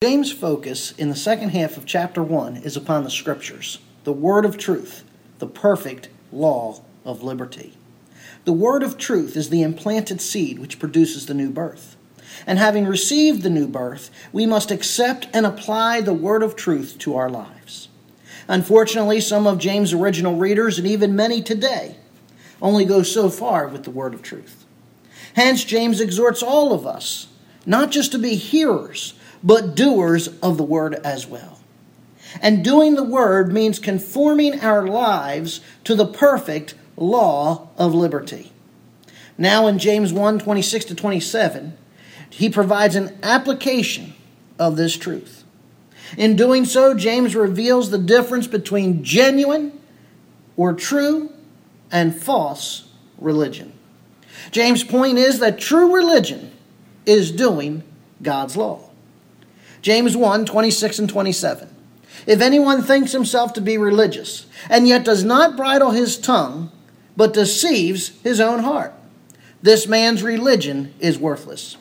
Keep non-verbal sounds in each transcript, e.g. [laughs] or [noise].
James' focus in the second half of chapter 1 is upon the Scriptures, the Word of truth, the perfect law of liberty. The Word of truth is the implanted seed which produces the new birth. And having received the new birth, we must accept and apply the Word of truth to our lives. Unfortunately, some of James' original readers, and even many today, only go so far with the Word of truth. Hence, James exhorts all of us not just to be hearers, but doers of the word as well. And doing the word means conforming our lives to the perfect law of liberty. Now in James 1 26 to 27, he provides an application of this truth. In doing so, James reveals the difference between genuine or true and false religion. James' point is that true religion is doing God's law. James 1 26 and 27. If anyone thinks himself to be religious, and yet does not bridle his tongue, but deceives his own heart, this man's religion is worthless.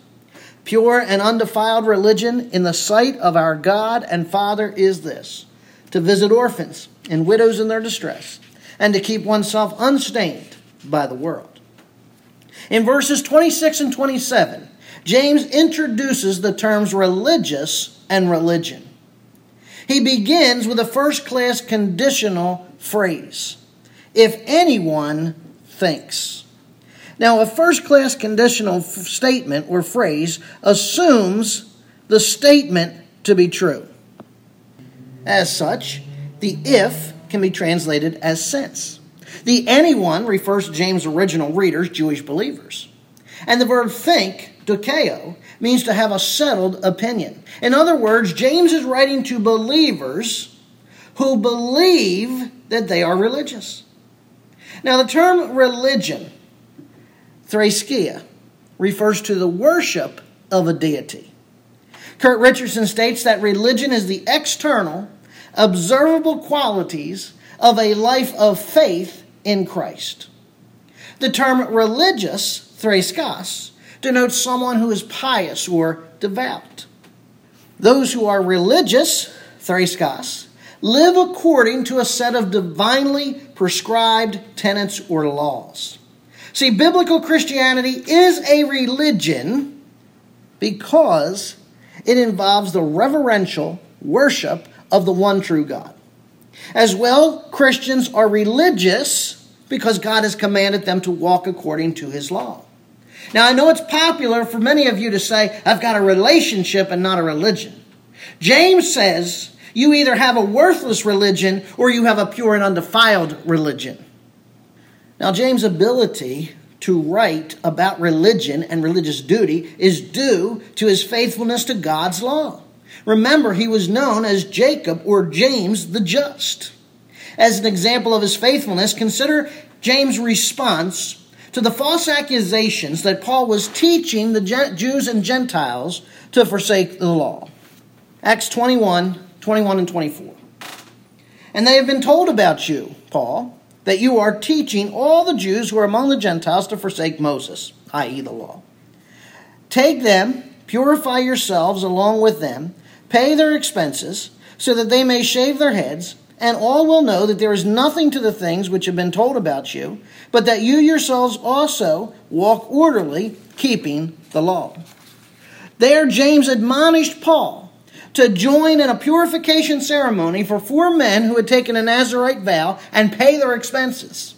Pure and undefiled religion in the sight of our God and Father is this to visit orphans and widows in their distress, and to keep oneself unstained by the world. In verses 26 and 27, James introduces the terms religious and religion. He begins with a first class conditional phrase if anyone thinks. Now, a first class conditional statement or phrase assumes the statement to be true. As such, the if can be translated as since. The anyone refers to James' original readers, Jewish believers. And the verb think dokeo, means to have a settled opinion. In other words, James is writing to believers who believe that they are religious. Now, the term religion, threskia, refers to the worship of a deity. Kurt Richardson states that religion is the external, observable qualities of a life of faith in Christ. The term religious, threskas, denotes someone who is pious or devout. Those who are religious, threskas, live according to a set of divinely prescribed tenets or laws. See, biblical Christianity is a religion because it involves the reverential worship of the one true God. As well, Christians are religious because God has commanded them to walk according to his law. Now, I know it's popular for many of you to say, I've got a relationship and not a religion. James says, you either have a worthless religion or you have a pure and undefiled religion. Now, James' ability to write about religion and religious duty is due to his faithfulness to God's law. Remember, he was known as Jacob or James the Just. As an example of his faithfulness, consider James' response to the false accusations that Paul was teaching the Jews and Gentiles to forsake the law. Acts 21 21 and 24. And they have been told about you, Paul, that you are teaching all the Jews who are among the Gentiles to forsake Moses, i.e., the law. Take them, purify yourselves along with them, pay their expenses, so that they may shave their heads and all will know that there is nothing to the things which have been told about you, but that you yourselves also walk orderly, keeping the law. There, James admonished Paul to join in a purification ceremony for four men who had taken a Nazarite vow and pay their expenses.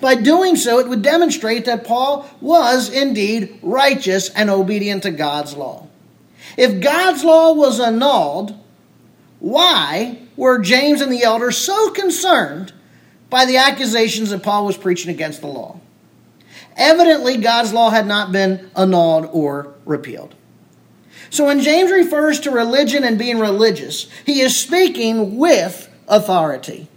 By doing so, it would demonstrate that Paul was indeed righteous and obedient to God's law. If God's law was annulled, why were James and the elders so concerned by the accusations that Paul was preaching against the law? Evidently, God's law had not been annulled or repealed. So when James refers to religion and being religious, he is speaking with authority.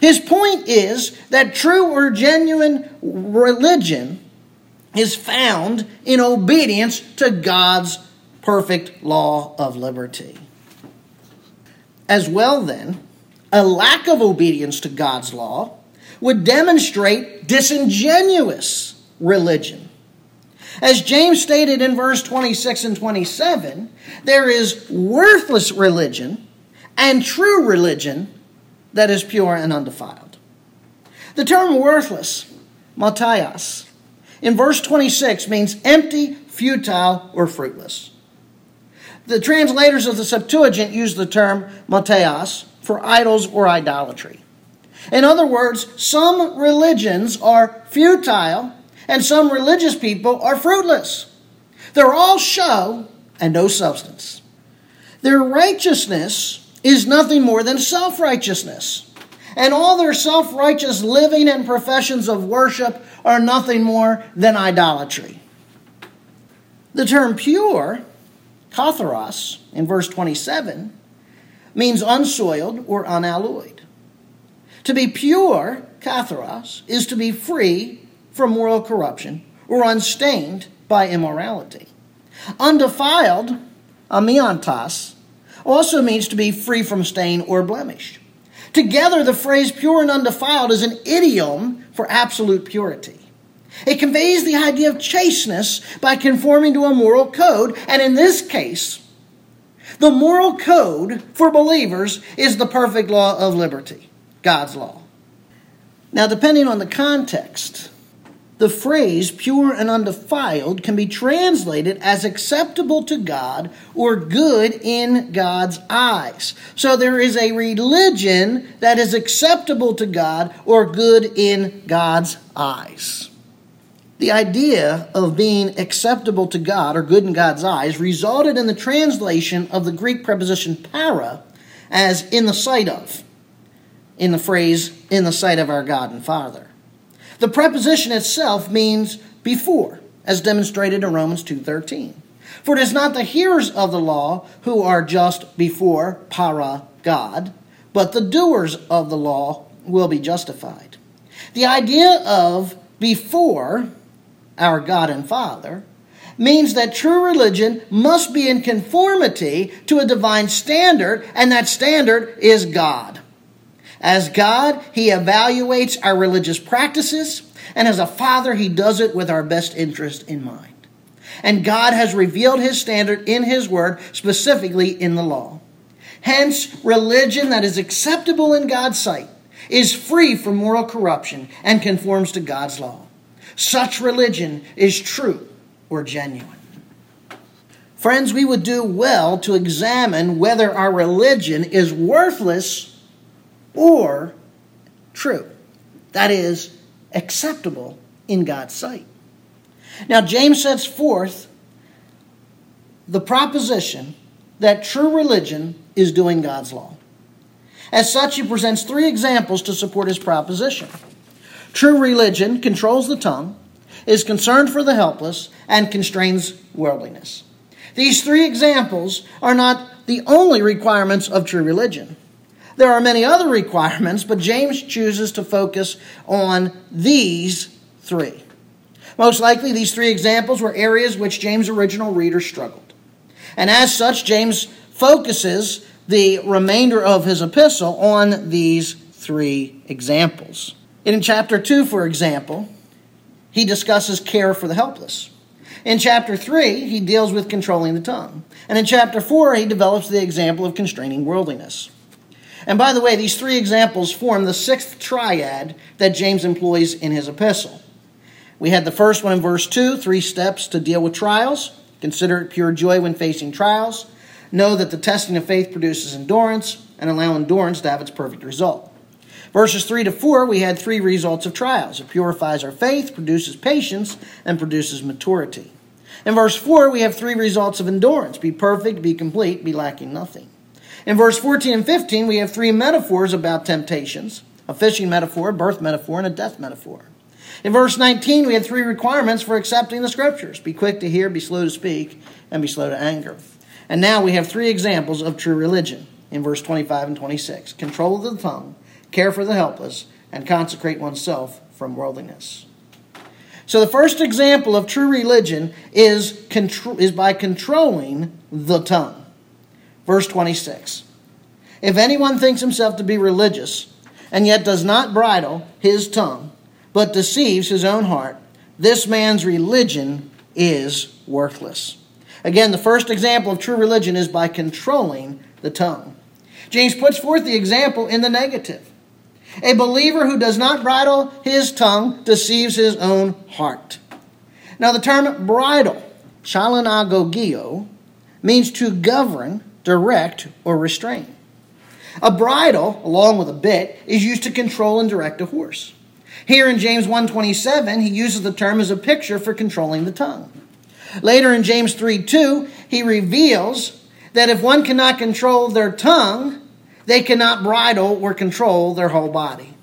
His point is that true or genuine religion is found in obedience to God's perfect law of liberty. As well, then, a lack of obedience to God's law would demonstrate disingenuous religion. As James stated in verse 26 and 27, there is worthless religion and true religion that is pure and undefiled. The term worthless, mataios, in verse 26 means empty, futile, or fruitless. The translators of the Septuagint use the term mataios for idols or idolatry. In other words, some religions are futile and some religious people are fruitless. They're all show and no substance. Their righteousness is nothing more than self righteousness. And all their self righteous living and professions of worship are nothing more than idolatry. The term pure, katharos, in verse 27, means unsoiled or unalloyed. To be pure, katharos, is to be free from moral corruption or unstained by immorality. Undefiled, amiantos, also means to be free from stain or blemish. Together, the phrase pure and undefiled is an idiom for absolute purity. It conveys the idea of chasteness by conforming to a moral code, and in this case, the moral code for believers is the perfect law of liberty, God's law. Now, depending on the context, the phrase pure and undefiled can be translated as acceptable to God or good in God's eyes. So there is a religion that is acceptable to God or good in God's eyes. The idea of being acceptable to God or good in God's eyes resulted in the translation of the Greek preposition para as in the sight of, in the phrase in the sight of our God and Father. The preposition itself means before, as demonstrated in Romans 2:13. For it is not the hearers of the law who are just before para God, but the doers of the law will be justified. The idea of before our God and Father means that true religion must be in conformity to a divine standard, and that standard is God. As God, He evaluates our religious practices, and as a father, He does it with our best interest in mind. And God has revealed His standard in His Word, specifically in the law. Hence, religion that is acceptable in God's sight is free from moral corruption and conforms to God's law. Such religion is true or genuine. Friends, we would do well to examine whether our religion is worthless or true. That is, acceptable in God's sight. Now, James sets forth the proposition that true religion is doing God's law. As such, he presents three examples to support his proposition. True religion controls the tongue, is concerned for the helpless, and constrains worldliness. These three examples are not the only requirements of true religion. There are many other requirements, but James chooses to focus on these three. Most likely, these three examples were areas which James' original reader struggled. And as such, James focuses the remainder of his epistle on these three examples. In chapter 2, for example, he discusses care for the helpless. In chapter 3, he deals with controlling the tongue. And in chapter 4, he develops the example of constraining worldliness. And by the way, these three examples form the sixth triad that James employs in his epistle. We had the first one in verse 2 three steps to deal with trials. Consider it pure joy when facing trials. Know that the testing of faith produces endurance, and allow endurance to have its perfect result. Verses 3 to 4, we had three results of trials. It purifies our faith, produces patience, and produces maturity. In verse 4, we have three results of endurance be perfect, be complete, be lacking nothing. In verse 14 and 15, we have three metaphors about temptations a fishing metaphor, a birth metaphor, and a death metaphor. In verse 19, we had three requirements for accepting the scriptures be quick to hear, be slow to speak, and be slow to anger. And now we have three examples of true religion in verse 25 and 26 control of the tongue, care for the helpless, and consecrate oneself from worldliness. So the first example of true religion is, contro- is by controlling the tongue. Verse 26 If anyone thinks himself to be religious, and yet does not bridle his tongue, but deceives his own heart, this man's religion is worthless. Again, the first example of true religion is by controlling the tongue. James puts forth the example in the negative. A believer who does not bridle his tongue deceives his own heart. Now, the term bridle, chalanagogio, means to govern, direct, or restrain. A bridle, along with a bit, is used to control and direct a horse. Here in James 1:27, he uses the term as a picture for controlling the tongue. Later in James 3:2, he reveals that if one cannot control their tongue, they cannot bridle or control their whole body.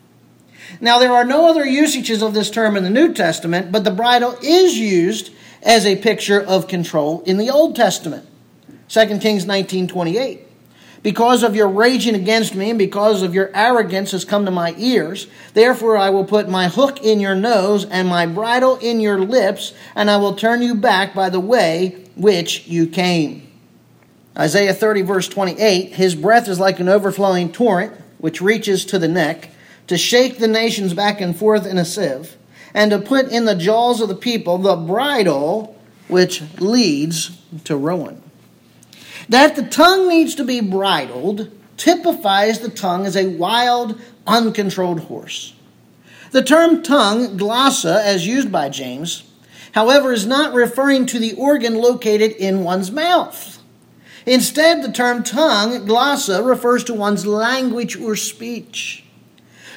Now, there are no other usages of this term in the New Testament, but the bridle is used as a picture of control in the Old Testament. 2 Kings 19:28. Because of your raging against me and because of your arrogance has come to my ears, therefore I will put my hook in your nose and my bridle in your lips, and I will turn you back by the way which you came. Isaiah 30, verse 28 His breath is like an overflowing torrent, which reaches to the neck, to shake the nations back and forth in a sieve, and to put in the jaws of the people the bridle which leads to ruin. That the tongue needs to be bridled typifies the tongue as a wild, uncontrolled horse. The term tongue, glossa, as used by James, however, is not referring to the organ located in one's mouth. Instead, the term tongue, glossa, refers to one's language or speech.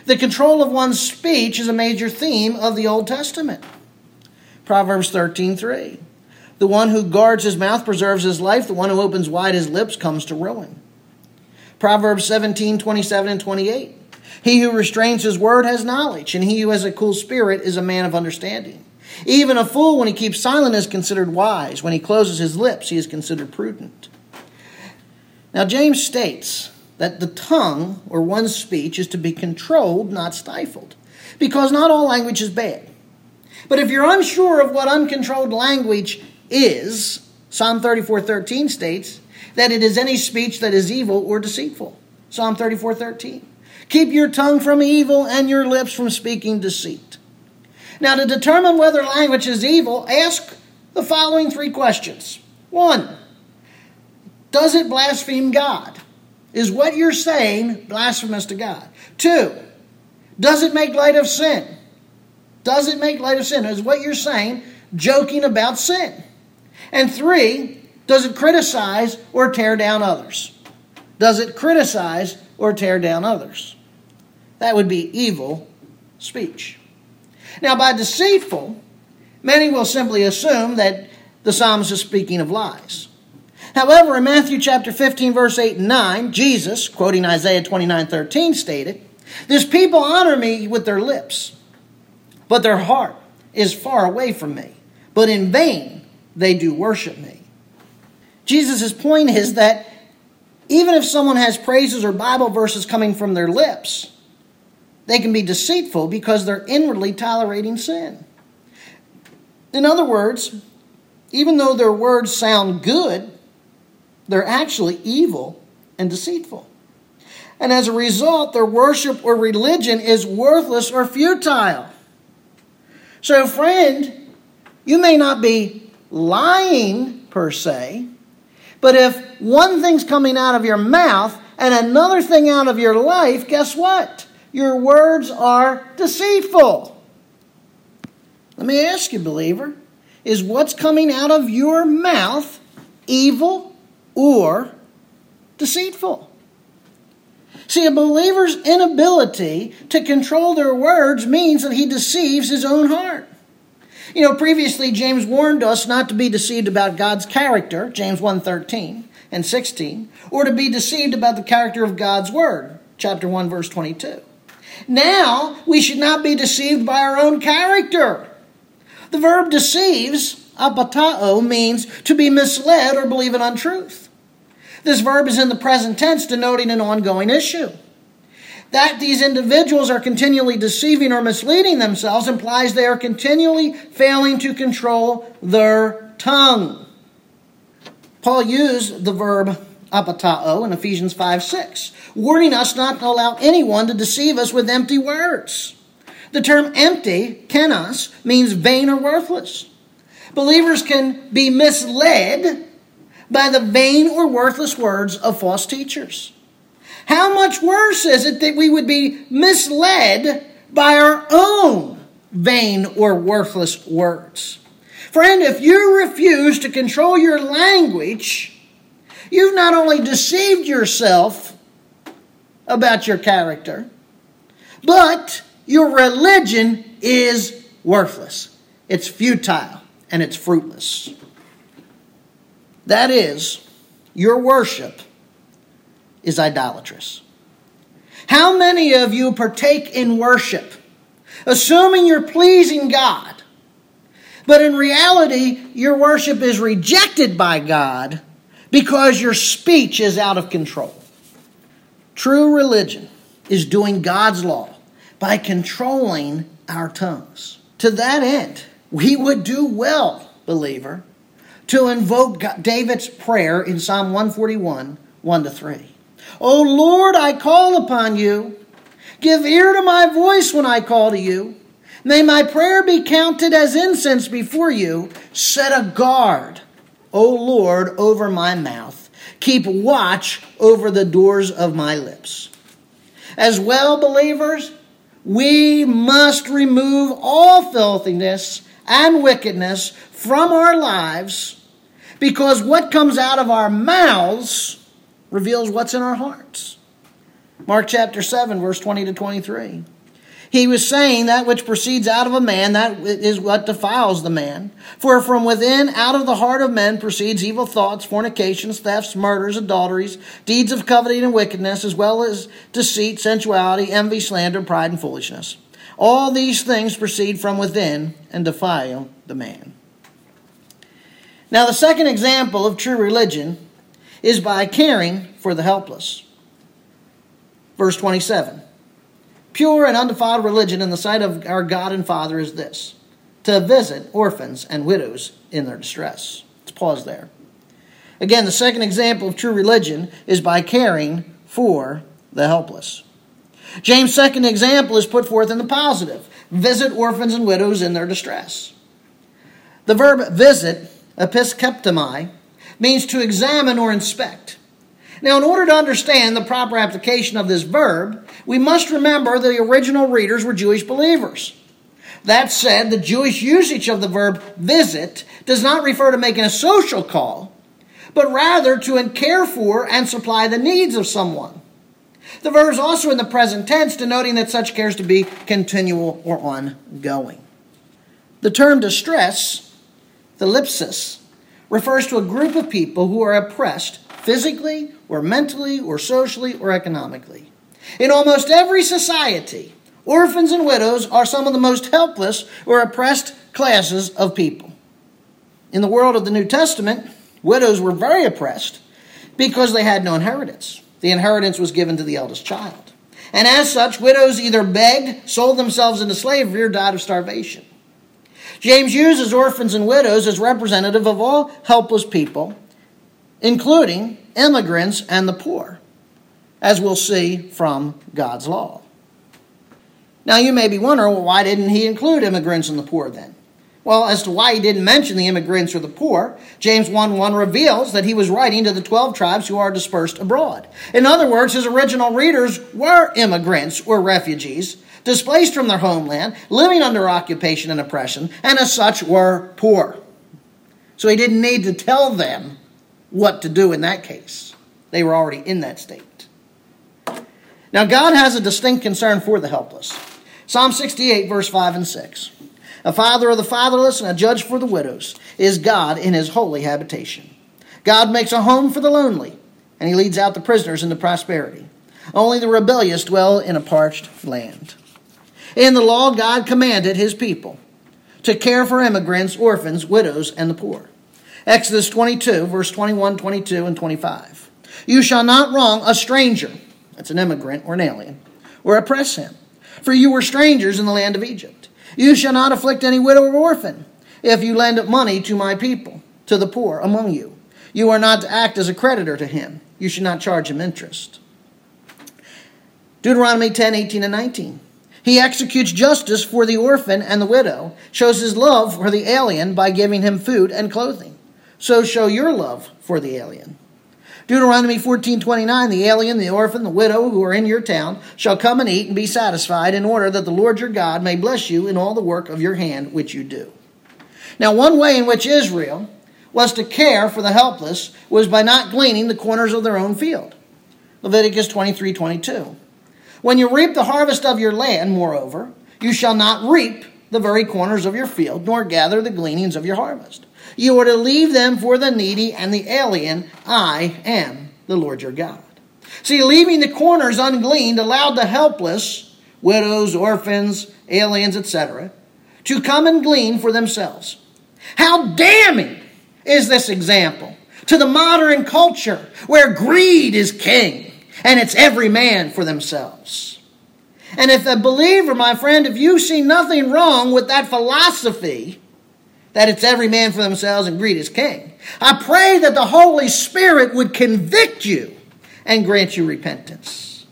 The control of one's speech is a major theme of the Old Testament. Proverbs 13:3. The one who guards his mouth preserves his life, the one who opens wide his lips comes to ruin. Proverbs 17, 27 and 28. He who restrains his word has knowledge, and he who has a cool spirit is a man of understanding. Even a fool, when he keeps silent, is considered wise. When he closes his lips, he is considered prudent. Now, James states that the tongue, or one's speech, is to be controlled, not stifled, because not all language is bad. But if you're unsure of what uncontrolled language is, Psalm 34:13 states that it is any speech that is evil or deceitful. Psalm 34:13. Keep your tongue from evil and your lips from speaking deceit. Now to determine whether language is evil, ask the following three questions. 1. Does it blaspheme God? Is what you're saying blasphemous to God? 2. Does it make light of sin? Does it make light of sin? Is what you're saying joking about sin? And three, does it criticize or tear down others? Does it criticize or tear down others? That would be evil speech. Now, by deceitful, many will simply assume that the psalmist is speaking of lies. However, in Matthew chapter 15, verse 8 and 9, Jesus, quoting Isaiah 29 13, stated, This people honor me with their lips, but their heart is far away from me. But in vain they do worship me. Jesus' point is that even if someone has praises or Bible verses coming from their lips, they can be deceitful because they're inwardly tolerating sin. In other words, even though their words sound good, they're actually evil and deceitful. And as a result, their worship or religion is worthless or futile. So, friend, you may not be lying per se, but if one thing's coming out of your mouth and another thing out of your life, guess what? Your words are deceitful. Let me ask you, believer, is what's coming out of your mouth evil or deceitful? See, a believer's inability to control their words means that he deceives his own heart. You know, previously James warned us not to be deceived about God's character, James 1:13 and 16, or to be deceived about the character of God's word, chapter 1 verse 22. Now, we should not be deceived by our own character. The verb deceives, apatao, means to be misled or believe an untruth. This verb is in the present tense denoting an ongoing issue. That these individuals are continually deceiving or misleading themselves implies they are continually failing to control their tongue. Paul used the verb apatao in Ephesians 5 6, warning us not to allow anyone to deceive us with empty words. The term empty, kenos, means vain or worthless. believers can be misled by the vain or worthless words of false teachers. How much worse is it that we would be misled by our own vain or worthless words? Friend, if you refuse to control your language, you've not only deceived yourself about your character, but your religion is worthless. It's futile and it's fruitless. That is, your worship is idolatrous. How many of you partake in worship, assuming you're pleasing God, but in reality, your worship is rejected by God because your speech is out of control? True religion is doing God's law by controlling our tongues. To that end, we would do well, believer, to invoke David's prayer in Psalm 141 1 to 3. O Lord, I call upon you. Give ear to my voice when I call to you. May my prayer be counted as incense before you. Set a guard, O Lord, over my mouth. Keep watch over the doors of my lips. As well, believers, we must remove all filthiness and wickedness from our lives because what comes out of our mouths reveals what's in our hearts. Mark chapter 7, verse 20 to 23. He was saying that which proceeds out of a man, that is what defiles the man. For from within, out of the heart of men, proceeds evil thoughts, fornications, thefts, murders, adulteries, deeds of coveting and wickedness, as well as deceit, sensuality, envy, slander, pride, and foolishness. All these things proceed from within and defile the man. Now, the second example of true religion is by caring for the helpless. Verse 27 Pure and undefiled religion in the sight of our God and Father is this to visit orphans and widows in their distress. Let's pause there. Again, the second example of true religion is by caring for the helpless. James' second example is put forth in the positive visit orphans and widows in their distress. The verb visit, episkeptomai, means to examine or inspect. Now, in order to understand the proper application of this verb, we must remember the original readers were Jewish believers. That said, the Jewish usage of the verb visit does not refer to making a social call, but rather to care for and supply the needs of someone. The verb is also in the present tense, denoting that such care is to be continual or ongoing. The term distress, thlipsis, refers to a group of people who are oppressed physically or mentally or socially or economically. In almost every society, orphans and widows are some of the most helpless or oppressed classes of people. In the world of the New Testament, widows were very oppressed because they had no inheritance. The inheritance was given to the eldest child. And as such, widows either begged, sold themselves into slavery, or died of starvation. James uses orphans and widows as representative of all helpless people, including immigrants and the poor, as we'll see from God's law. Now, you may be wondering, well, why didn't he include immigrants and the poor then? Well, as to why he didn't mention the immigrants or the poor, James 1 1 reveals that he was writing to the 12 tribes who are dispersed abroad. In other words, his original readers were immigrants or refugees displaced from their homeland, living under occupation and oppression, and as such were poor. So he didn't need to tell them what to do in that case. They were already in that state. Now, God has a distinct concern for the helpless. Psalm 68, verse 5 and 6. A father of the fatherless and a judge for the widows is God in his holy habitation. God makes a home for the lonely, and he leads out the prisoners into prosperity. Only the rebellious dwell in a parched land. In the law, God commanded his people to care for immigrants, orphans, widows, and the poor. Exodus 22, verse 21, 22, and 25. You shall not wrong a stranger, that's an immigrant or an alien, or oppress him, for you were strangers in the land of Egypt. You shall not afflict any widow or orphan if you lend money to my people, to the poor among you. You are not to act as a creditor to him. You should not charge him interest. Deuteronomy 10, 18, and 19. He executes justice for the orphan and the widow, shows his love for the alien by giving him food and clothing. So show your love for the alien. Deuteronomy 14:29 The alien, the orphan, the widow who are in your town shall come and eat and be satisfied in order that the Lord your God may bless you in all the work of your hand which you do. Now one way in which Israel was to care for the helpless was by not gleaning the corners of their own field. Leviticus 23:22 when you reap the harvest of your land, moreover, you shall not reap the very corners of your field, nor gather the gleanings of your harvest. You are to leave them for the needy and the alien. I am the Lord your God. See, leaving the corners ungleaned allowed the helpless, widows, orphans, aliens, etc., to come and glean for themselves. How damning is this example to the modern culture where greed is king? And it's every man for themselves. And if a believer, my friend, if you see nothing wrong with that philosophy, that it's every man for themselves and greed is king, I pray that the Holy Spirit would convict you and grant you repentance.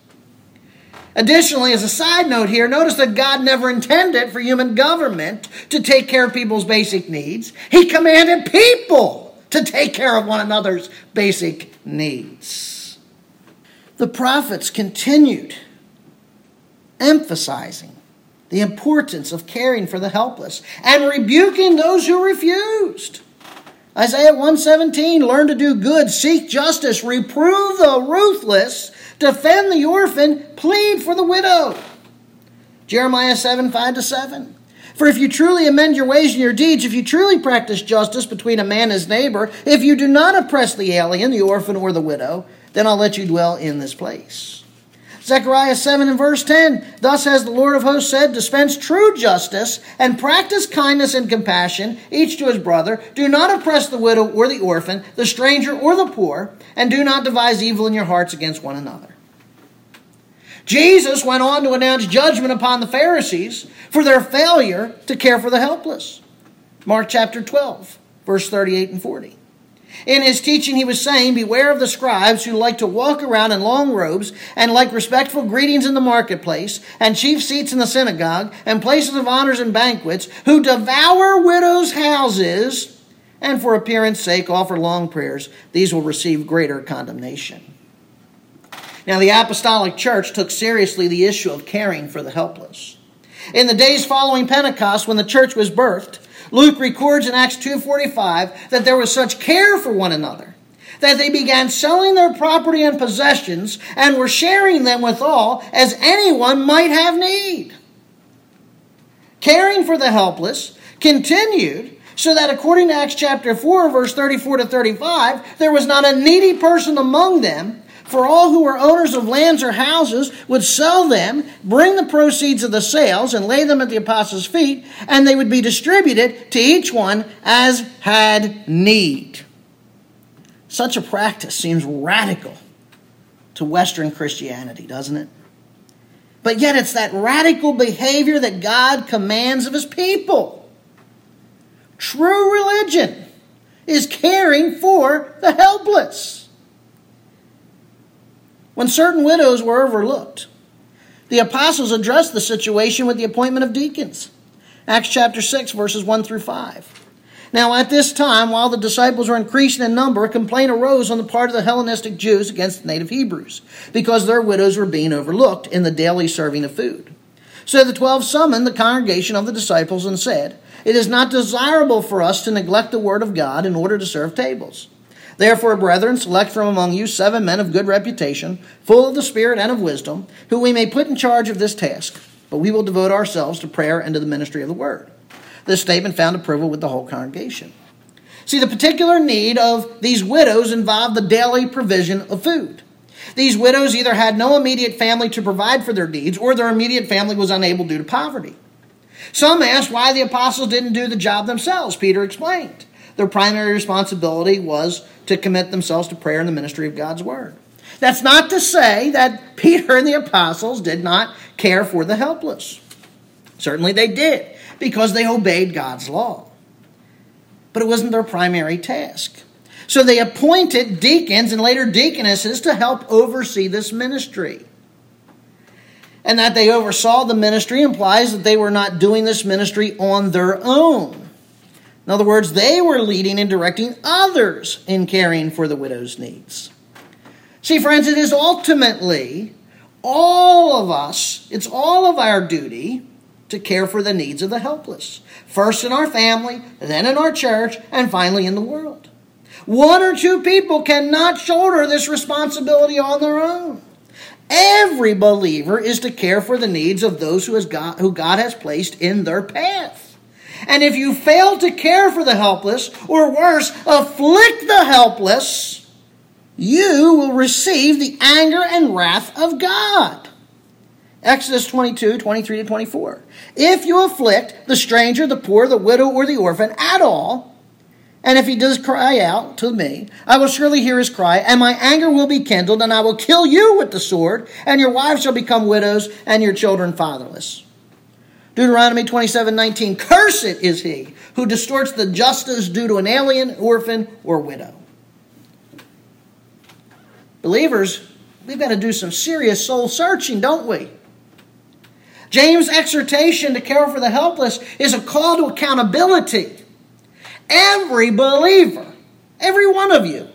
Additionally, as a side note here, notice that God never intended for human government to take care of people's basic needs. He commanded people to take care of one another's basic needs the prophets continued emphasizing the importance of caring for the helpless and rebuking those who refused. Isaiah 117 learn to do good, seek justice, reprove the ruthless, defend the orphan, plead for the widow. Jeremiah 7 5 to 7. For if you truly amend your ways and your deeds, if you truly practice justice between a man and his neighbor, if you do not oppress the alien, the orphan, or the widow, then I'll let you dwell in this place. Zechariah 7 and verse 10 Thus has the Lord of hosts said, Dispense true justice and practice kindness and compassion, each to his brother. Do not oppress the widow or the orphan, the stranger or the poor, and do not devise evil in your hearts against one another. Jesus went on to announce judgment upon the Pharisees for their failure to care for the helpless. Mark chapter 12, verse 38 and 40. In his teaching, he was saying, Beware of the scribes who like to walk around in long robes and like respectful greetings in the marketplace and chief seats in the synagogue and places of honors and banquets, who devour widows' houses and for appearance sake offer long prayers. These will receive greater condemnation. Now, the apostolic church took seriously the issue of caring for the helpless. In the days following Pentecost, when the church was birthed, Luke records in Acts 2:45 that there was such care for one another that they began selling their property and possessions and were sharing them with all as anyone might have need. Caring for the helpless continued so that according to Acts chapter 4 verse 34 to 35 there was not a needy person among them for all who were owners of lands or houses would sell them, bring the proceeds of the sales, and lay them at the apostles' feet, and they would be distributed to each one as had need. Such a practice seems radical to Western Christianity, doesn't it? But yet it's that radical behavior that God commands of his people. True religion is caring for the helpless when certain widows were overlooked. The apostles addressed the situation with the appointment of deacons. Acts chapter 6, verses 1 through 5. Now, at this time, while the disciples were increasing in number, a complaint arose on the part of the Hellenistic Jews against the native Hebrews, because their widows were being overlooked in the daily serving of food. So the twelve summoned the congregation of the disciples and said, It is not desirable for us to neglect the word of God in order to serve tables. Therefore, brethren, select from among you seven men of good reputation, full of the Spirit and of wisdom, who we may put in charge of this task. But we will devote ourselves to prayer and to the ministry of the word. This statement found approval with the whole congregation. See, the particular need of these widows involved the daily provision of food. These widows either had no immediate family to provide for their needs, or their immediate family was unable due to poverty. Some asked why the apostles didn't do the job themselves. Peter explained. Their primary responsibility was to commit themselves to prayer and the ministry of God's word. That's not to say that [laughs] Peter and the apostles did not care for the helpless. Certainly they did, because they obeyed God's law. But it wasn't their primary task. So they appointed deacons and later deaconesses to help oversee this ministry. and that they oversaw the ministry implies that they were not doing this ministry on their own. In other words, they were leading and directing others in caring for the widow's needs. See, friends, it is ultimately all of us, it's all of our duty to care for the needs of the helpless. First in our family, then in our church, and finally in the world. One or two people cannot shoulder this responsibility on their own. Every believer is to care for the needs of those who, God, who God has placed in their path. And if you fail to care for the helpless, or worse, afflict the helpless, you will receive the anger and wrath of God. Exodus 22, 23 to 24. If you afflict the stranger, the poor, the widow, or the orphan at all, and if he does cry out to me, I will surely hear his cry, and my anger will be kindled, and I will kill you with the sword, and your wives shall become widows, and your children fatherless. Deuteronomy 27 19. Cursed is he who distorts the justice due to an alien, orphan, or widow. Believers, we've got to do some serious soul searching, don't we? James' exhortation to care for the helpless is a call to accountability. Every believer, every one of you,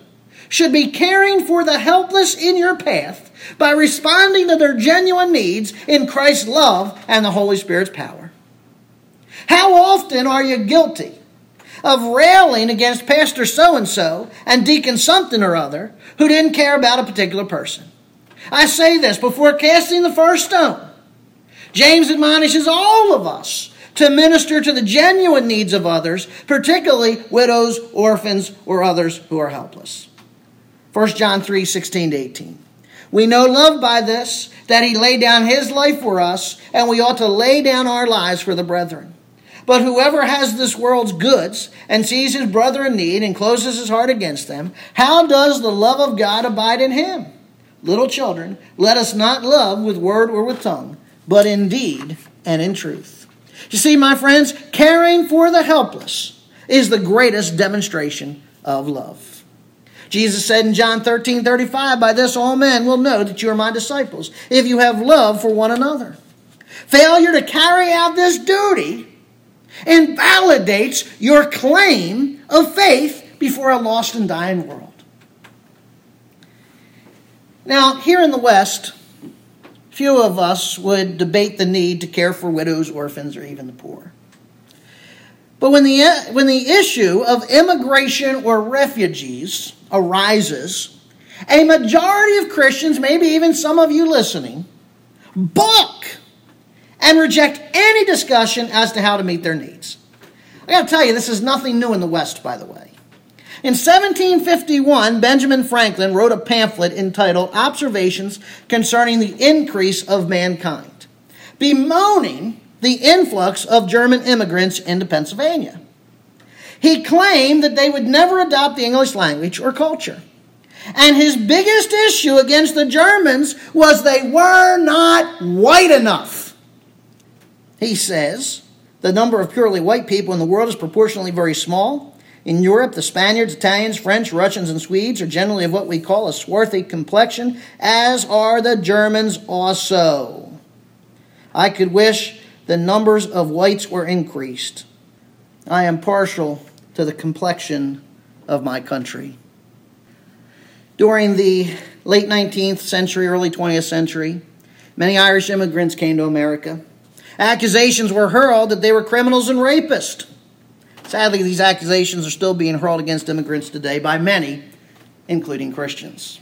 should be caring for the helpless in your path by responding to their genuine needs in Christ's love and the Holy Spirit's power. How often are you guilty of railing against Pastor so and so and Deacon something or other who didn't care about a particular person? I say this before casting the first stone. James admonishes all of us to minister to the genuine needs of others, particularly widows, orphans, or others who are helpless. 1 John 3 16 to 18. We know love by this, that he laid down his life for us, and we ought to lay down our lives for the brethren. But whoever has this world's goods and sees his brother in need and closes his heart against them, how does the love of God abide in him? Little children, let us not love with word or with tongue, but in deed and in truth. You see, my friends, caring for the helpless is the greatest demonstration of love. Jesus said in John 13 35, By this all men will know that you are my disciples, if you have love for one another. Failure to carry out this duty invalidates your claim of faith before a lost and dying world. Now, here in the West, few of us would debate the need to care for widows, orphans, or even the poor. But when the, when the issue of immigration or refugees arises, a majority of Christians, maybe even some of you listening, balk and reject any discussion as to how to meet their needs. I got to tell you, this is nothing new in the West, by the way. In 1751, Benjamin Franklin wrote a pamphlet entitled Observations Concerning the Increase of Mankind, bemoaning the influx of German immigrants into Pennsylvania. He claimed that they would never adopt the English language or culture. And his biggest issue against the Germans was they were not white enough. He says the number of purely white people in the world is proportionally very small. In Europe, the Spaniards, Italians, French, Russians, and Swedes are generally of what we call a swarthy complexion, as are the Germans also. I could wish the numbers of whites were increased. I am partial to the complexion of my country. During the late 19th century, early 20th century, many Irish immigrants came to America. Accusations were hurled that they were criminals and rapists. Sadly, these accusations are still being hurled against immigrants today by many, including Christians.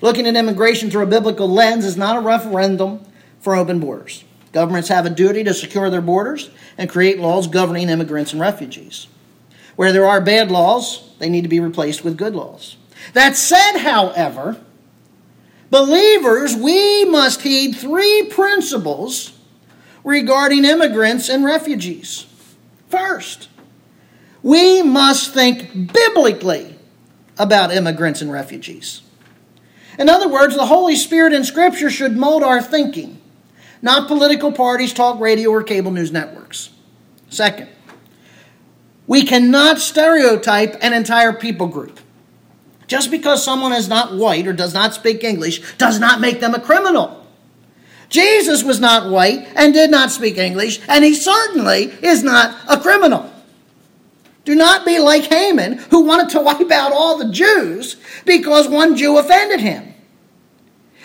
Looking at immigration through a biblical lens is not a referendum for open borders. Governments have a duty to secure their borders and create laws governing immigrants and refugees. Where there are bad laws, they need to be replaced with good laws. That said, however, believers, we must heed three principles regarding immigrants and refugees. First, we must think biblically about immigrants and refugees. In other words, the Holy Spirit in Scripture should mold our thinking, not political parties, talk radio, or cable news networks. Second, we cannot stereotype an entire people group. Just because someone is not white or does not speak English does not make them a criminal. Jesus was not white and did not speak English, and he certainly is not a criminal. Do not be like Haman, who wanted to [laughs] wipe out all the Jews because one Jew offended him.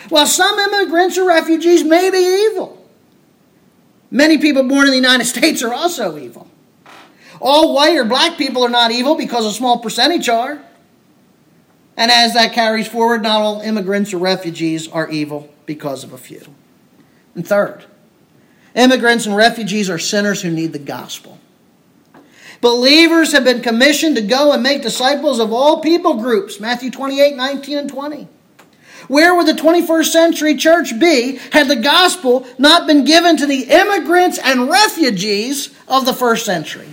While some immigrants or refugees may be evil, many people born in the United [laughs] States are also evil. All white or black people are not evil because a small percentage are. And as that carries forward, not all immigrants or refugees are evil because of a few. And third, immigrants and refugees are sinners who need the gospel. Believers have been commissioned to go and make disciples of all people groups. Matthew 28 19 and 20. Where would the 21st century church be had the gospel not been given to the immigrants and refugees of the first century?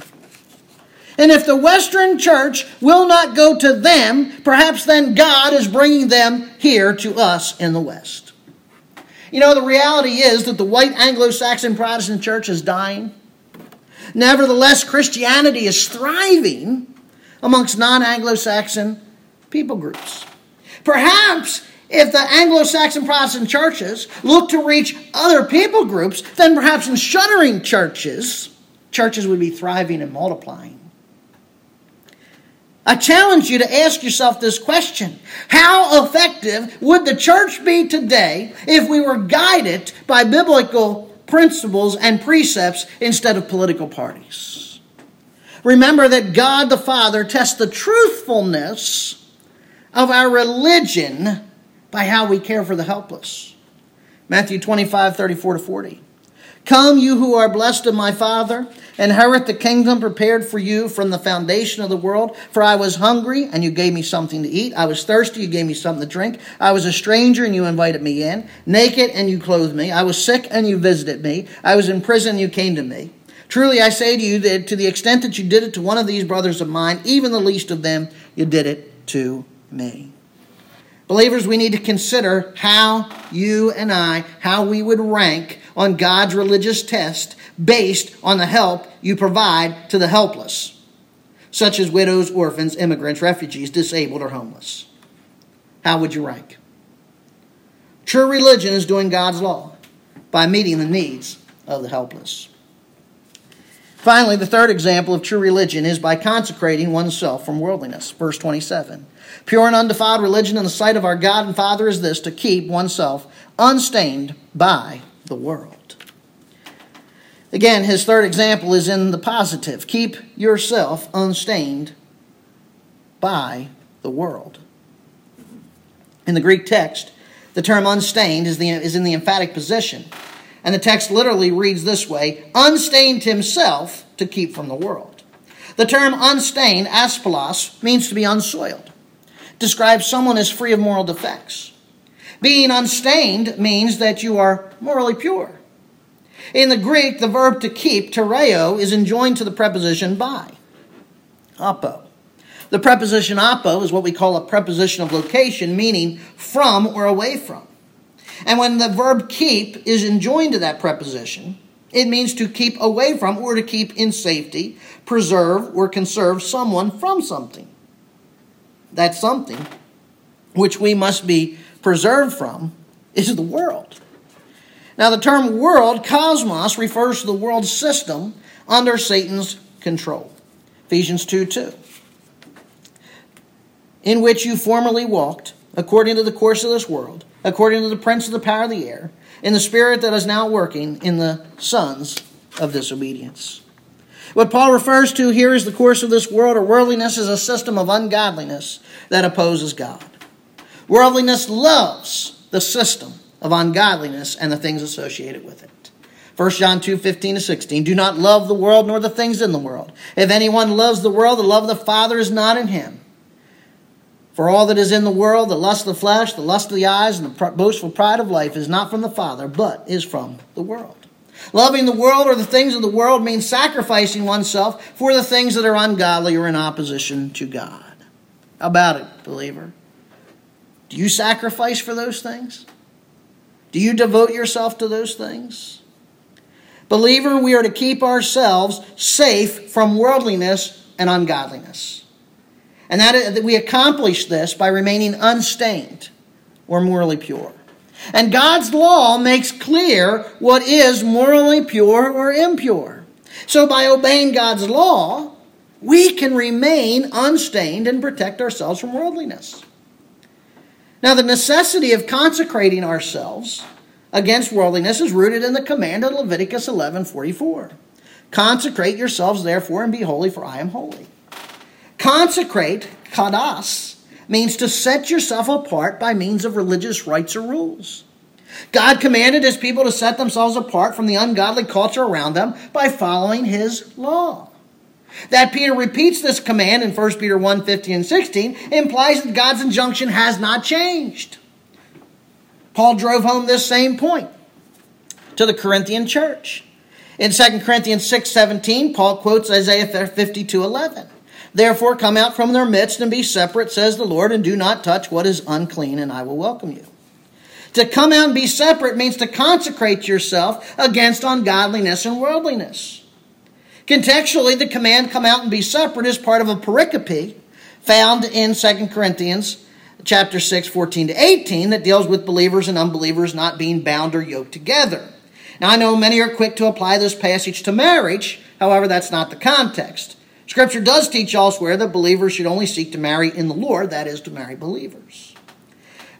And if the Western church will not go to them, perhaps then God is bringing them here to us in the West. You know, the reality is that the white Anglo Saxon Protestant church is dying. Nevertheless, Christianity is thriving amongst non Anglo Saxon people groups. Perhaps if the Anglo Saxon Protestant churches look to reach other people groups, then perhaps in shuttering churches, churches would be thriving and multiplying. I challenge you to ask yourself this question How effective would the church be today if we were guided by biblical principles and precepts instead of political parties? Remember that God the Father tests the truthfulness of our religion by how we care for the helpless. Matthew 25, 34 to 40. Come, you who are blessed of my Father, inherit the kingdom prepared for you from the foundation of the world. For I was hungry, and you gave me something to eat. I was thirsty, you gave me something to drink. I was a stranger, and you invited me in. Naked, and you clothed me. I was sick, and you visited me. I was in prison, and you came to me. Truly I say to you that to the extent that you did it to one of these brothers of mine, even the least of them, you did it to me. Believers, we need to consider how you and I, how we would rank on God's religious test based on the help you provide to the helpless, such as widows, orphans, immigrants, refugees, disabled, or homeless. How would you rank? True religion is doing God's law by meeting the needs of the helpless. Finally, the third example of true religion is by consecrating oneself from worldliness. Verse 27. Pure and undefiled religion in the sight of our God and Father is this to keep oneself unstained by the world. Again, his third example is in the positive. Keep yourself unstained by the world. In the Greek text, the term unstained is, the, is in the emphatic position. And the text literally reads this way unstained himself to keep from the world. The term unstained, aspilos, means to be unsoiled describes someone as free of moral defects. Being unstained means that you are morally pure. In the Greek, the verb to keep, tereo, is enjoined to the preposition by. Apo. The preposition apo is what we call a preposition of location, meaning from or away from. And when the verb keep is enjoined to that preposition, it means to keep away from or to keep in safety, preserve or conserve someone from something that something which we must be preserved from is the world. Now, the term world, cosmos, refers to the world system under Satan's control. Ephesians 2 2. In which you formerly walked, according to the course of this world, according to the prince of the power of the air, in the spirit that is now working in the sons of disobedience. What Paul refers to here is the course of this world, or worldliness is a system of ungodliness that opposes God. Worldliness loves the system of ungodliness and the things associated with it. 1 John 2 15 to 16. Do not love the world nor the things in the world. If anyone loves the world, the love of the Father is not in him. For all that is in the world, the lust of the flesh, the lust of the eyes, and the boastful pride of life is not from the Father, but is from the world. Loving the world or the things of the world means sacrificing oneself for the things that are ungodly or in opposition to God. How about it, believer? Do you sacrifice for those things? Do you devote yourself to those things? Believer, we are to keep ourselves safe from worldliness and ungodliness. And that, we accomplish this by remaining unstained or morally pure. And God's law makes clear what is morally pure or impure. So by obeying God's law, we can remain unstained and protect ourselves from worldliness. Now, the necessity of consecrating ourselves against worldliness is rooted in the command of Leviticus 11:44. Consecrate yourselves therefore and be holy for I am holy. Consecrate, kadas, means to set yourself apart by means of religious rites or rules. God commanded his people to set themselves apart from the ungodly culture around them by following his law. That Peter repeats this command in 1 Peter 1 15 and 16 implies that God's injunction has not changed. Paul drove home this same point to the Corinthian church. In 2 Corinthians 6 17, Paul quotes Isaiah 52 11. Therefore, come out from their midst and be separate, says the Lord, and do not touch what is unclean, and I will welcome you. To come out and be separate means to consecrate yourself against ungodliness and worldliness. Contextually, the command come out and be separate is part of a pericope found in 2 Corinthians chapter 6, 14 to 18 that deals with believers and unbelievers not being bound or yoked together. Now, I know many are quick to apply this passage to marriage. However, that's not the context. Scripture does teach elsewhere that believers should only seek to marry in the Lord, that is, to marry believers.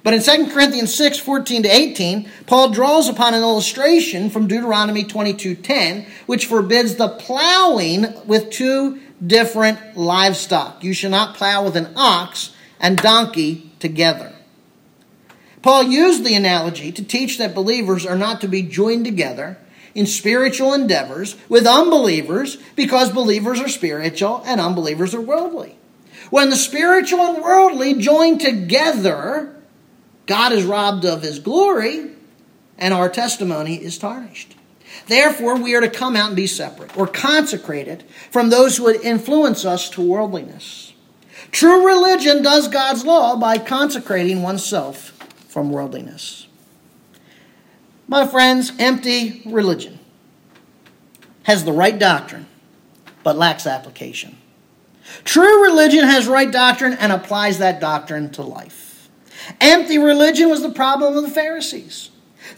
But in 2 Corinthians 6, 14 to 18, Paul draws upon an illustration from Deuteronomy 22:10, which forbids the plowing with two different livestock. You shall not plow with an ox and donkey together. Paul used the analogy to teach that believers are not to be joined together in spiritual endeavors with unbelievers because believers are spiritual and unbelievers are worldly. When the spiritual and worldly join together, God is robbed of his glory and our testimony is tarnished. Therefore, we are to come out and be separate or consecrated from those who would influence us to worldliness. True religion does God's law by consecrating oneself from worldliness. My friends, empty religion has the right doctrine, but lacks application. True religion has right doctrine and applies that doctrine to life. Empty religion was the problem of the Pharisees.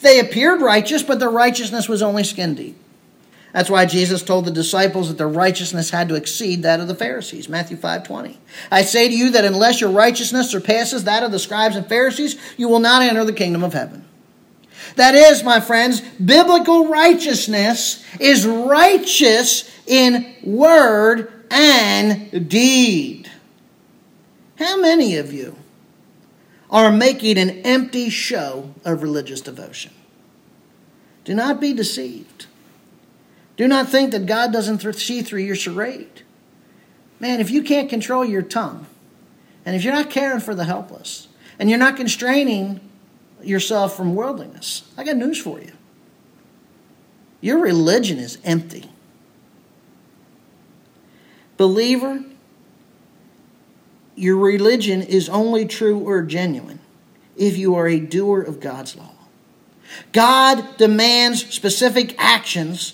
They appeared righteous, but their righteousness was only skin deep. That's why Jesus told the disciples that their righteousness had to exceed that of the Pharisees. Matthew 5:20. I say to you that unless your righteousness surpasses that of the scribes and Pharisees, you will not enter the kingdom of heaven. That is, my friends, biblical righteousness is righteous in word and deed. How many of you are making an empty show of religious devotion? Do not be deceived. Do not think that God doesn't see through your charade. Man, if you can't control your tongue, and if you're not caring for the helpless, and you're not constraining yourself from worldliness, I got news for you. Your religion is empty. Believer, your religion is only true or genuine if you are a doer of God's law. God demands specific actions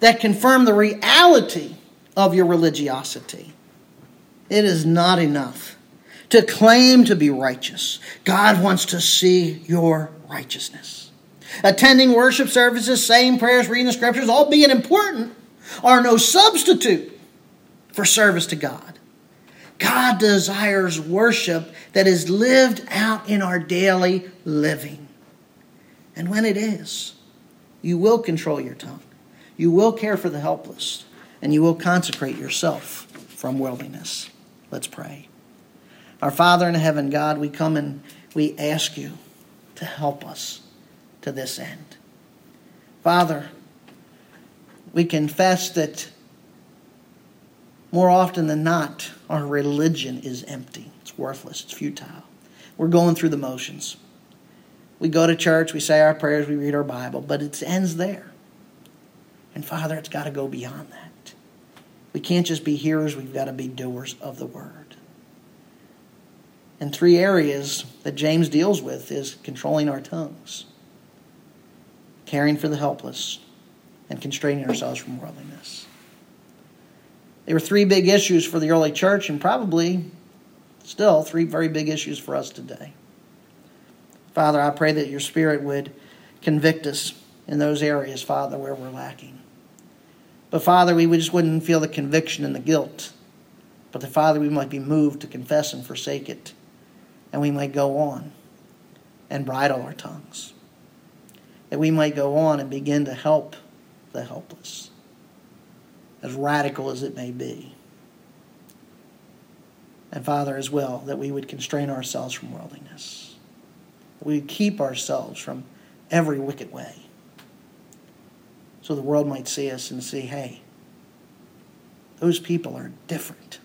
that confirm the reality of your religiosity. It is not enough to claim to be righteous. God wants to see your righteousness. Attending worship services, saying prayers, reading the scriptures, all being important, are no substitute for service to God. God desires worship that is lived out in our daily living. And when it is, you will control your tongue. You will care for the helpless, and you will consecrate yourself from worldliness. Let's pray. Our Father in heaven, God, we come and we ask you to help us to this end. Father, we confess that more often than not, our religion is empty. It's worthless. It's futile. We're going through the motions. We go to church, we say our prayers, we read our Bible, but it ends there. And Father, it's got to go beyond that. We can't just be hearers, we've got to be doers of the word. And three areas that James deals with is controlling our tongues, caring for the helpless, and constraining ourselves from worldliness. They were three big issues for the early church, and probably still three very big issues for us today. Father, I pray that your Spirit would convict us in those areas, Father, where we're lacking. But Father, we just wouldn't feel the conviction and the guilt. But the Father, we might be moved to confess and forsake it. And we might go on and bridle our tongues. That we might go on and begin to help the helpless, as radical as it may be. And Father, as well, that we would constrain ourselves from worldliness. We would keep ourselves from every wicked way. So the world might see us and see, hey, those people are different.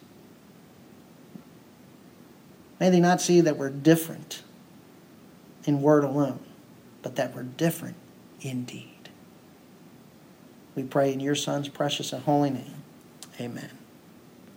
May they not see that we're different in word alone, but that we're different indeed. We pray in your Son's precious and holy name. Amen.